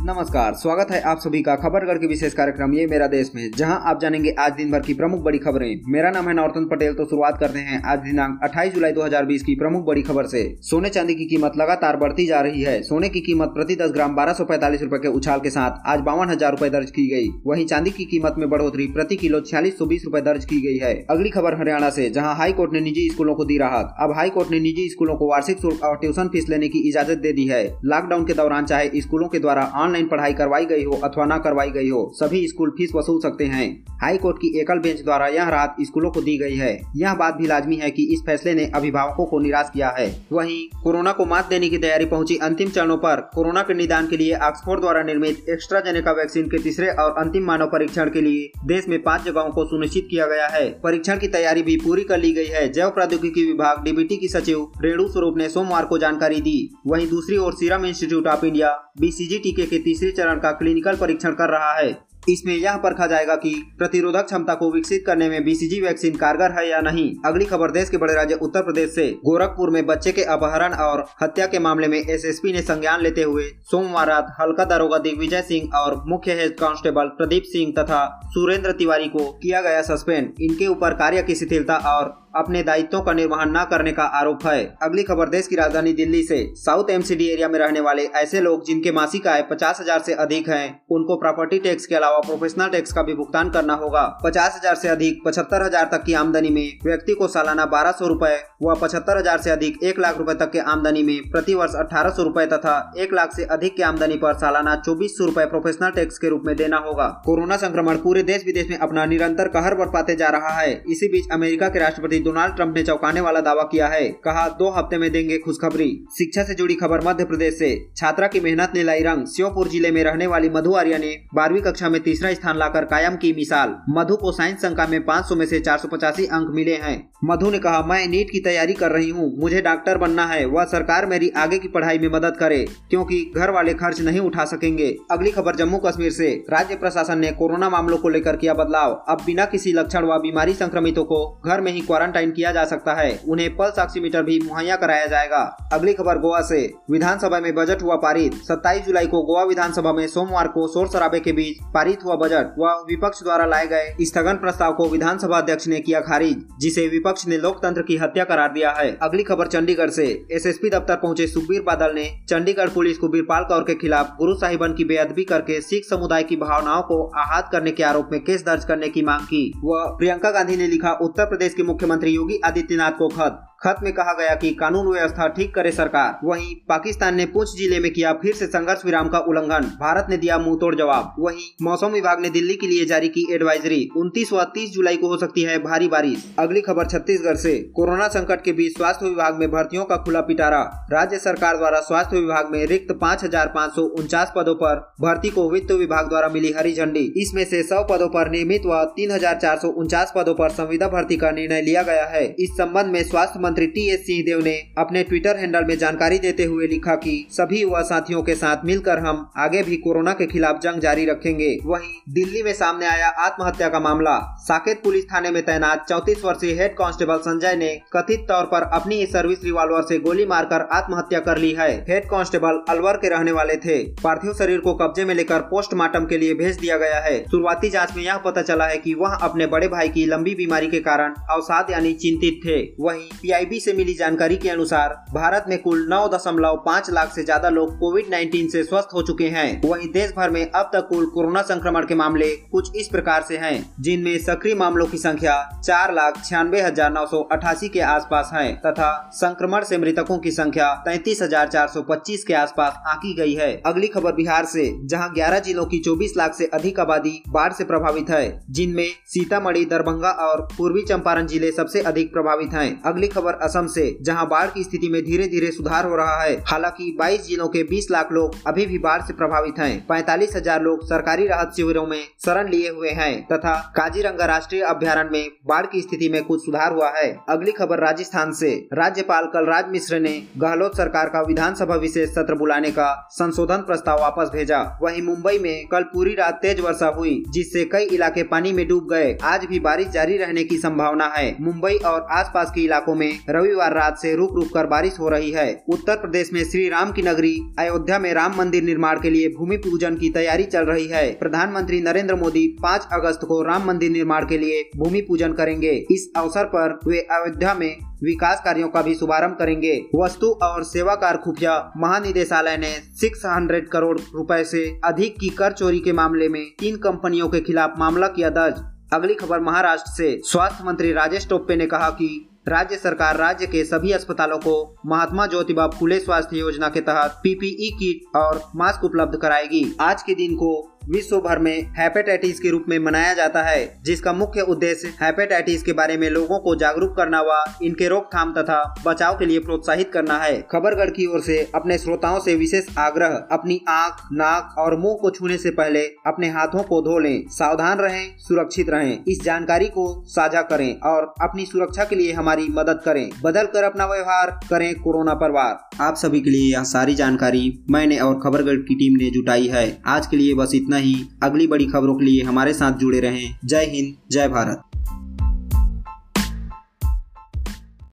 नमस्कार, स्वागत है आप सभी का खबरगढ़ के विशेष कार्यक्रम ये मेरा देश में, जहाँ आप जानेंगे आज दिन भर की प्रमुख बड़ी खबरें। मेरा नाम है नौरतन पटेल तो शुरुआत करते हैं आज दिनांक 28 जुलाई 2020 की प्रमुख बड़ी खबर से। सोने चांदी की कीमत लगातार बढ़ती जा रही है। सोने की कीमत प्रति दस ग्राम बारह सौ पैंतालीस रूपए के उछाल के साथ आज बावन हज़ार रूपए दर्ज की गई वही चांदी की कीमत में बढ़ोतरी प्रति किलो छियालीस सौ बीस रूपए दर्ज की गई है। अगली खबर हरियाणा ऐसी जहाँ हाई कोर्ट ने निजी स्कूलों को दी राहत। अब हाई कोर्ट ने निजी स्कूलों को वार्षिक शुल्क और ट्यूशन फ़ीस लेने की इजाज़त दे दी है। लॉकडाउन के दौरान चाहे स्कूलों के द्वारा ऑनलाइन पढ़ाई करवाई गई हो अथवा न करवाई गई हो, सभी स्कूल फ़ीस वसूल सकते हैं। हाई कोर्ट की एकल बेंच द्वारा यह राहत स्कूलों को दी गई है। यह बात भी लाजमी है कि इस फैसले ने अभिभावकों को निराश किया है। वहीं कोरोना को मात देने की तैयारी पहुँची अंतिम चरणों पर, कोरोना के निदान के लिए ऑक्सफोर्ड द्वारा निर्मित एक्स्ट्राजेनेका वैक्सीन के तीसरे और अंतिम मानव परीक्षण के लिए देश में पाँच जगहों को सुनिश्चित किया गया है। परीक्षण की तैयारी भी पूरी कर ली गई है। जैव प्रौद्योगिकी विभाग डीबीटी की सचिव रेणु स्वरूप ने सोमवार को जानकारी दी। वहीं दूसरी ओर Serum Institute of India BCG टीके के तीसरे चरण का क्लिनिकल परीक्षण कर रहा है। इसमें यह परखा जाएगा कि प्रतिरोधक क्षमता को विकसित करने में बीसीजी वैक्सीन कारगर है या नहीं? अगली खबर देश के बड़े राज्य उत्तर प्रदेश से। गोरखपुर में बच्चे के अपहरण और हत्या के मामले में एसएसपी ने संज्ञान लेते हुए सोमवार रात हल्का दारोगा दिग्विजय सिंह और मुख्य हेड कांस्टेबल प्रदीप सिंह तथा सुरेंद्र तिवारी को किया गया सस्पेंड। इनके ऊपर कार्य की शिथिलता और अपने दायित्वों का निर्वहन न करने का आरोप है। अगली खबर, देश की राजधानी दिल्ली से। साउथ एमसीडी एरिया में रहने वाले ऐसे लोग जिनके मासिक आय पचास हज़ार ऐसी अधिक है, उनको प्रॉपर्टी टैक्स के अलावा प्रोफेशनल टैक्स का भी भुगतान करना होगा। पचास हज़ार ऐसी अधिक पचहत्तर हज़ार तक की आमदनी में व्यक्ति को सालाना बारह सौ रूपए व पचहत्तर हज़ार ऐसी अधिक एक लाख रूपए तक के आमदनी में प्रति वर्ष अठारह सौ रूपए तथा एक लाख ऐसी अधिक की आमदनी आरोप सालाना चौबीस सौ रूपए प्रोफेशनल टैक्स के रूप में देना होगा। कोरोना संक्रमण पूरे देश विदेश में अपना निरंतर कहर बरपाते जा रहा है। इसी बीच अमेरिका के राष्ट्रपति डोनाल्ड ट्रंप ने चौंकाने वाला दावा किया है। कहा, दो हफ़्ते में देंगे खुशखबरी। शिक्षा से जुड़ी खबर मध्य प्रदेश से। छात्रा की मेहनत ने लाई रंग। श्योपुर ज़िले में रहने वाली मधु आर्य ने बारहवीं कक्षा में तीसरा स्थान लाकर कायम की मिसाल। मधु को साइंस संख्या में 500 में से चार सौ पचासी अंक मिले हैं। मधु ने कहा, मैं नीट की तैयारी कर रही हूँ। मुझे डॉक्टर बनना है। वह सरकार मेरी आगे की पढ़ाई में मदद करे, क्योंकि घर वाले खर्च नहीं उठा सकेंगे। अगली खबर जम्मू कश्मीर से। राज्य प्रशासन ने कोरोना मामलों को लेकर किया बदलाव। अब बिना किसी लक्षण व बीमारी संक्रमितों को घर में ही क्वारंटाइन किया जा सकता है। उन्हें पल्स ऑक्सीमीटर भी मुहैया कराया जाएगा। अगली खबर गोवा से। विधानसभा में बजट हुआ पारित। 27 जुलाई को गोवा विधानसभा में सोमवार को शोर शराबे के बीच पारित हुआ बजट व विपक्ष द्वारा लाए गए स्थगन प्रस्ताव को विधानसभा अध्यक्ष ने किया खारिज, जिसे विपक्ष ने लोकतंत्र की हत्या करार दिया है। अगली खबर चंडीगढ़ से। एसएसपी दफ्तर पहुँचे सुखबीर बादल ने चंडीगढ़ पुलिस को बीरपाल कौर के खिलाफ गुरु साहिबन की बेअदबी करके सिख समुदाय की भावनाओं को आहत करने के आरोप में केस दर्ज करने की मांग की। वह प्रियंका गांधी ने लिखा उत्तर प्रदेश के मुख्यमंत्री योगी आदित्यनाथ को खत खत में कहा गया कि कानून व्यवस्था ठीक करे सरकार। वहीं पाकिस्तान ने पुंछ ज़िले में किया फिर से संघर्ष विराम का उल्लंघन। भारत ने दिया मुँह तोड़ जवाब। वहीं मौसम विभाग ने दिल्ली के लिए जारी की एडवाइजरी 29 व 30 जुलाई को हो सकती है भारी बारिश। अगली खबर छत्तीसगढ़ से। कोरोना संकट के बीच स्वास्थ्य विभाग में भर्तियों का खुला पिटारा। राज्य सरकार द्वारा स्वास्थ्य विभाग में रिक्त पाँच हज़ार पाँच सौ उनचास पदों पर भर्ती को वित्त विभाग द्वारा मिली हरी झंडी। इसमें से सौ पदों पर नियमित व तीन हज़ार चार सौ उनचास पदों पर संविदा भर्ती का निर्णय लिया गया है। इस संबंध में स्वास्थ्य मंत्री टी एस सिंहदेव ने अपने ट्विटर हैंडल में जानकारी देते हुए लिखा कि सभी युवा साथियों के साथ मिलकर हम आगे भी कोरोना के खिलाफ जंग जारी रखेंगे। वहीं दिल्ली में सामने आया आत्महत्या का मामला। साकेत पुलिस थाने में तैनात चौतीस वर्षीय हेड कांस्टेबल संजय ने कथित तौर पर अपनी सर्विस रिवॉल्वर से गोली मारकर आत्महत्या कर ली है। हेड कांस्टेबल अलवर के रहने वाले थे। पार्थिव शरीर को कब्जे में लेकर पोस्टमार्टम के लिए भेज दिया गया है। शुरुआती जाँच में यह पता चला है की वह अपने बड़े भाई की लंबी बीमारी के कारण अवसाद यानी चिंतित थे। वही पी पीआईबी से मिली जानकारी के अनुसार भारत में कुल नौ दशमलव पाँच लाख से ज़्यादा लोग कोविड 19 से स्वस्थ हो चुके हैं। वहीं देश भर में अब तक कुल कोरोना संक्रमण के मामले कुछ इस प्रकार से हैं, जिनमें सक्रिय मामलों की संख्या चार लाख छियानवे हज़ार नौ सौ अठासी के आसपास है तथा संक्रमण से मृतकों की संख्या तैतीस हज़ार चार सौ पच्चीस के आसपास आकी गई है। अगली खबर बिहार से जहाँ 11 जिलों की 24 लाख से अधिक आबादी बाढ़ से प्रभावित है जिनमें सीतामढ़ी दरभंगा और पूर्वी चंपारण ज़िले सबसे अधिक प्रभावित हैं। अगली खबर असम से, जहाँ बाढ़ की स्थिति में धीरे धीरे सुधार हो रहा है। हालाँकि 22 जिलों के 20 लाख लोग अभी भी बाढ़ से प्रभावित हैं। पैंतालीस हज़ार लोग सरकारी राहत शिविरों में शरण लिए हुए हैं, तथा काजीरंगा राष्ट्रीय अभ्यारण में बाढ़ की स्थिति में कुछ सुधार हुआ है। अगली खबर राजस्थान से। राज्यपाल कलराज मिश्र ने गहलोत सरकार का विधानसभा विशेष सत्र बुलाने का संशोधन प्रस्ताव वापस भेजा। वही मुंबई में कल पूरी रात तेज वर्षा हुई, जिससे कई इलाके पानी में डूब गए। आज भी बारिश जारी रहने की संभावना है। मुंबई और आसपास के इलाकों में रविवार रात से रुक रुक कर बारिश हो रही है। उत्तर प्रदेश में श्री राम की नगरी अयोध्या में राम मंदिर निर्माण के लिए भूमि पूजन की तैयारी चल रही है। प्रधानमंत्री नरेंद्र मोदी पाँच अगस्त को राम मंदिर निर्माण के लिए भूमि पूजन करेंगे। इस अवसर पर वे अयोध्या में विकास कार्यों का भी शुभारंभ करेंगे। वस्तु और सेवा कर खुफिया महानिदेशालय ने 600 करोड़ रुपए से अधिक की कर चोरी के मामले में तीन कंपनियों के खिलाफ मामला किया दर्ज। अगली खबर महाराष्ट्र से। स्वास्थ्य मंत्री राजेश टोप्पे ने कहा कि राज्य सरकार राज्य के सभी अस्पतालों को महात्मा ज्योतिबा फुले स्वास्थ्य योजना के तहत पीपीई किट और मास्क उपलब्ध कराएगी। आज के दिन को विश्व भर में हेपेटाइटिस के रूप में मनाया जाता है, जिसका मुख्य उद्देश्य हेपेटाइटिस के बारे में लोगों को जागरूक करना व इनके रोकथाम तथा बचाव के लिए प्रोत्साहित करना है। खबरगढ़ की ओर से अपने श्रोताओं से विशेष आग्रह, अपनी आँख, नाक और मुँह को छूने से पहले अपने हाथों को धो लें। सावधान रहें, सुरक्षित रहें। इस जानकारी को साझा करें और अपनी सुरक्षा के लिए हमारी मदद करें। बदल कर अपना व्यवहार करें कोरोना पर वार। आप सभी के लिए यह सारी जानकारी मैंने और खबरगढ़ की टीम ने जुटाई है। आज के लिए बस इतना ही अगली बड़ी खबरों के लिए हमारे साथ जुड़े रहें। जय हिंद जय भारत।